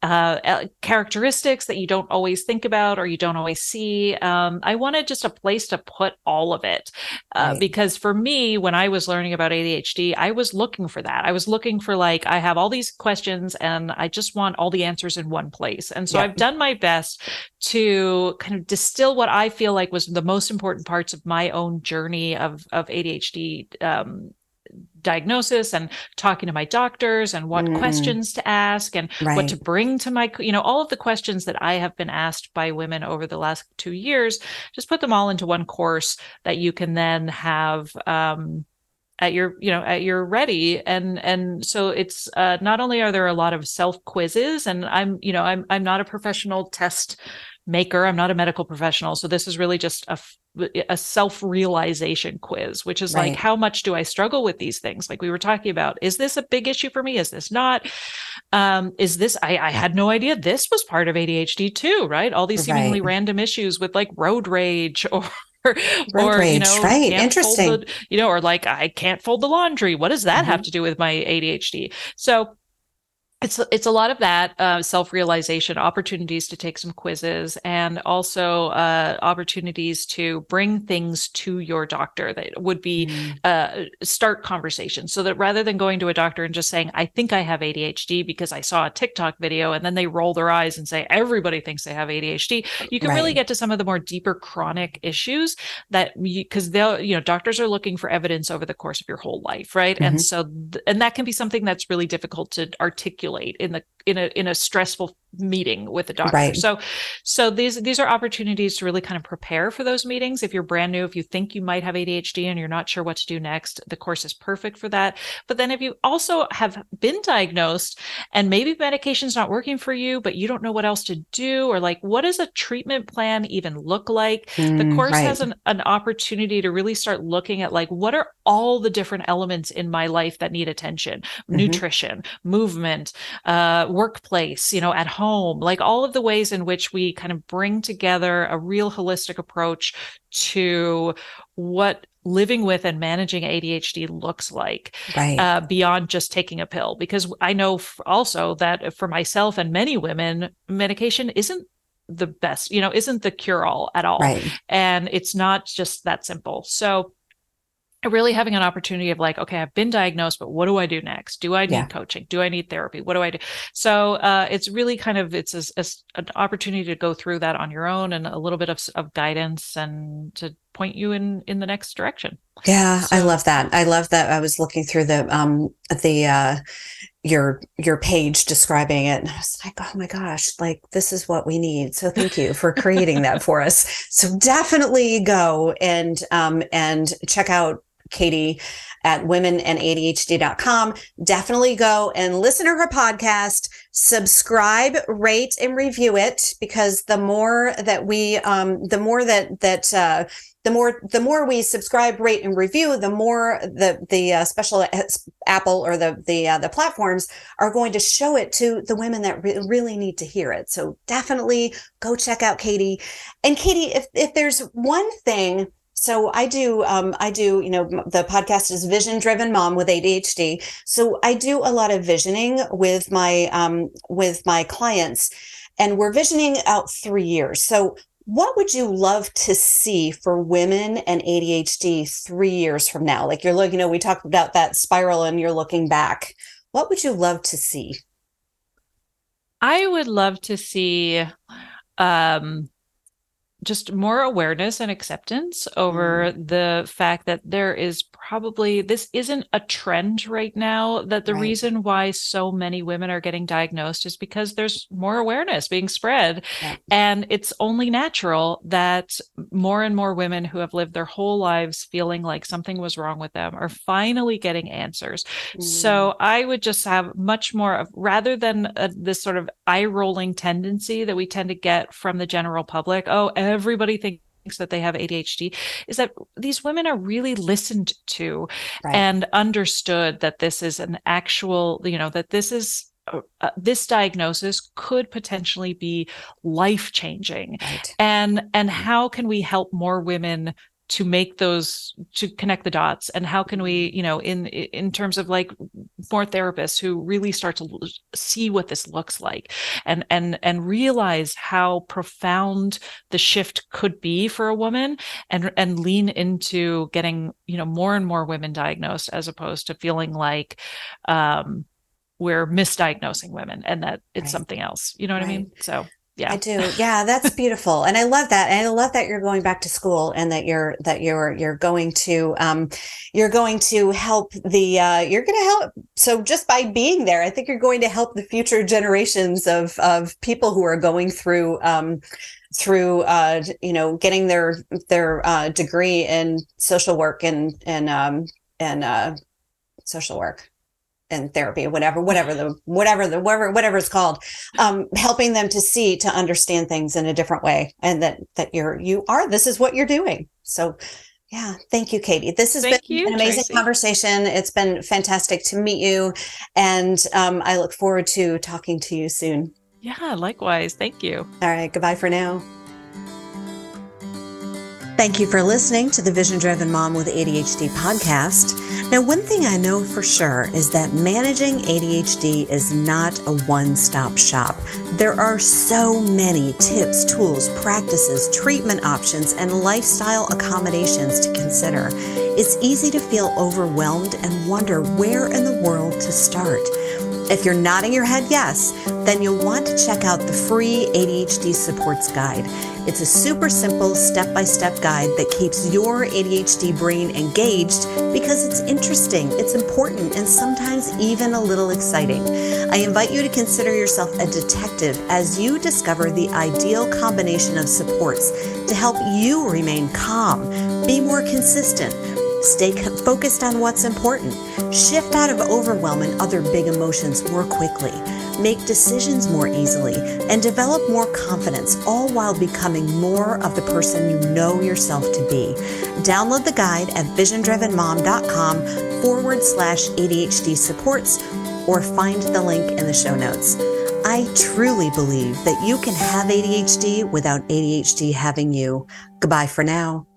uh, characteristics that you don't always think about or you don't always see. Um, I wanted just a place to put all of it uh, right. because for me, when I was learning about ADHD, I was looking for that. I was looking for like I have all these questions and I just want all the answers in one place. And so yeah. I've done my best to kind of distill what I feel like was the most important parts of my own journey of of ADHD um, diagnosis and talking to my doctors and what mm. questions to ask and right. what to bring to my you know all of the questions that i have been asked by women over the last two years just put them all into one course that you can then have um, at your you know at your ready. And and so it's uh, not only are there a lot of self quizzes and i'm you know i'm i'm not a professional test maker. I'm not a medical professional. So this is really just a a self realization quiz which is right. like how much do i struggle with these things? Like we were talking about is this a big issue for me? Is this not? Um is this i i had no idea this was part of adhd too right? All these seemingly right. random issues with like road rage or or, rage, you know, right? Interesting. The, you know, or like I can't fold the laundry. What does that mm-hmm. have to do with my ADHD? So it's it's a lot of that uh, self realization, opportunities to take some quizzes, and also uh, opportunities to bring things to your doctor that would be mm. uh, start conversations. So that rather than going to a doctor and just saying, "I think I have ADHD because I saw a TikTok video," and then they roll their eyes and say, "Everybody thinks they have ADHD," you can right. really get to some of the more deeper chronic issues that because they'll you know doctors are looking for evidence over the course of your whole life, right? Mm-hmm. And so th- and that can be something that's really difficult to articulate articulate in the in a in a stressful meeting with a doctor. Right. So so these these are opportunities to really kind of prepare for those meetings. If you're brand new, if you think you might have ADHD and you're not sure what to do next, the course is perfect for that. But then if you also have been diagnosed and maybe medication's not working for you, but you don't know what else to do or like what does a treatment plan even look like? Mm, the course right. has an, an opportunity to really start looking at like what are all the different elements in my life that need attention, mm-hmm. nutrition, movement, uh, workplace, you know, at home, like all of the ways in which we kind of bring together a real holistic approach to what living with and managing ADHD looks like right. uh, beyond just taking a pill. Because I know also that for myself and many women, medication isn't the best, you know, isn't the cure all at all. Right. And it's not just that simple. So really having an opportunity of like okay i've been diagnosed but what do i do next? Do i need yeah. coaching? Do i need therapy? What do i do? So uh, it's really kind of it's a, a, an opportunity to go through that on your own and a little bit of, of guidance and to point you in in the next direction. Yeah so, i love that. I love that. I was looking through the um the uh your your page describing it and i was like oh my gosh like this is what we need. So thank you for creating that for us. So definitely go and um and check out Katy at womenandadhd.com. Definitely go and listen to her podcast, subscribe, rate, and review it because the more that we, um, the more that, that, uh, the more the more we subscribe rate and review the more the the uh, special apple or the the uh, the platforms are going to show it to the women that re- really need to hear it. So definitely go check out Katy. And Katy if if there's one thing so I do, um, I do, you know, the podcast is Vision Driven Mom with ADHD. So I do a lot of visioning with my, um, with my clients, and we're visioning out three years. So what would you love to see for women and ADHD three years from now? Like you're looking, you know, we talked about that spiral, and you're looking back. What would you love to see? I would love to see um just more awareness and acceptance over mm. the fact that there is probably this isn't a trend right now that the right. reason why so many women are getting diagnosed is because there's more awareness being spread yeah. and it's only natural that more and more women who have lived their whole lives feeling like something was wrong with them are finally getting answers mm. so i would just have much more of rather than a, this sort of eye rolling tendency that we tend to get from the general public oh everybody thinks that they have ADHD is that these women are really listened to right. and understood that this is an actual, you know, that this is uh, uh this diagnosis could potentially be life changing right. and and how can we help more women to make those to connect the dots? And how can we you know in in terms of like more therapists who really start to see what this looks like and and and realize how profound the shift could be for a woman and and lean into getting you know more and more women diagnosed as opposed to feeling like um we're misdiagnosing women and that it's right. something else. You know what right. i mean? So yeah. I do. Yeah that's beautiful. And i love that. And i love that you're going back to school and that you're that you're you're going to um you're going to help the uh you're going to help so just by being there i think you're going to help the future generations of of people who are going through um through uh you know getting their their uh degree in social work and and um and uh social work and therapy, whatever, whatever the, whatever the, whatever, whatever it's called, um, helping them to see, to understand things in a different way and that, that you're, you are, this is what you're doing. So yeah. Thank you, Katy. This has thank been you, an amazing Tracy. conversation. It's been fantastic to meet you. And um, I look forward to talking to you soon. Yeah, likewise. Thank you. All right. Goodbye for now. Thank you for listening to the Vision Driven Mom with ADHD podcast. Now, one thing I know for sure is that managing ADHD is not a one stop shop. There are so many tips, tools, practices, treatment options, and lifestyle accommodations to consider. It's easy to feel overwhelmed and wonder where in the world to start. If you're nodding your head yes, then you'll want to check out the free ADHD Supports Guide. It's a super simple step by step guide that keeps your ADHD brain engaged because it's interesting, it's important, and sometimes even a little exciting. I invite you to consider yourself a detective as you discover the ideal combination of supports to help you remain calm, be more consistent Stay focused on what's important. Shift out of overwhelm and other big emotions more quickly. Make decisions more easily and develop more confidence, all while becoming more of the person you know yourself to be. Download the guide at visiondrivenmom.com forward slash ADHD supports or find the link in the show notes. I truly believe that you can have ADHD without ADHD having you. Goodbye for now.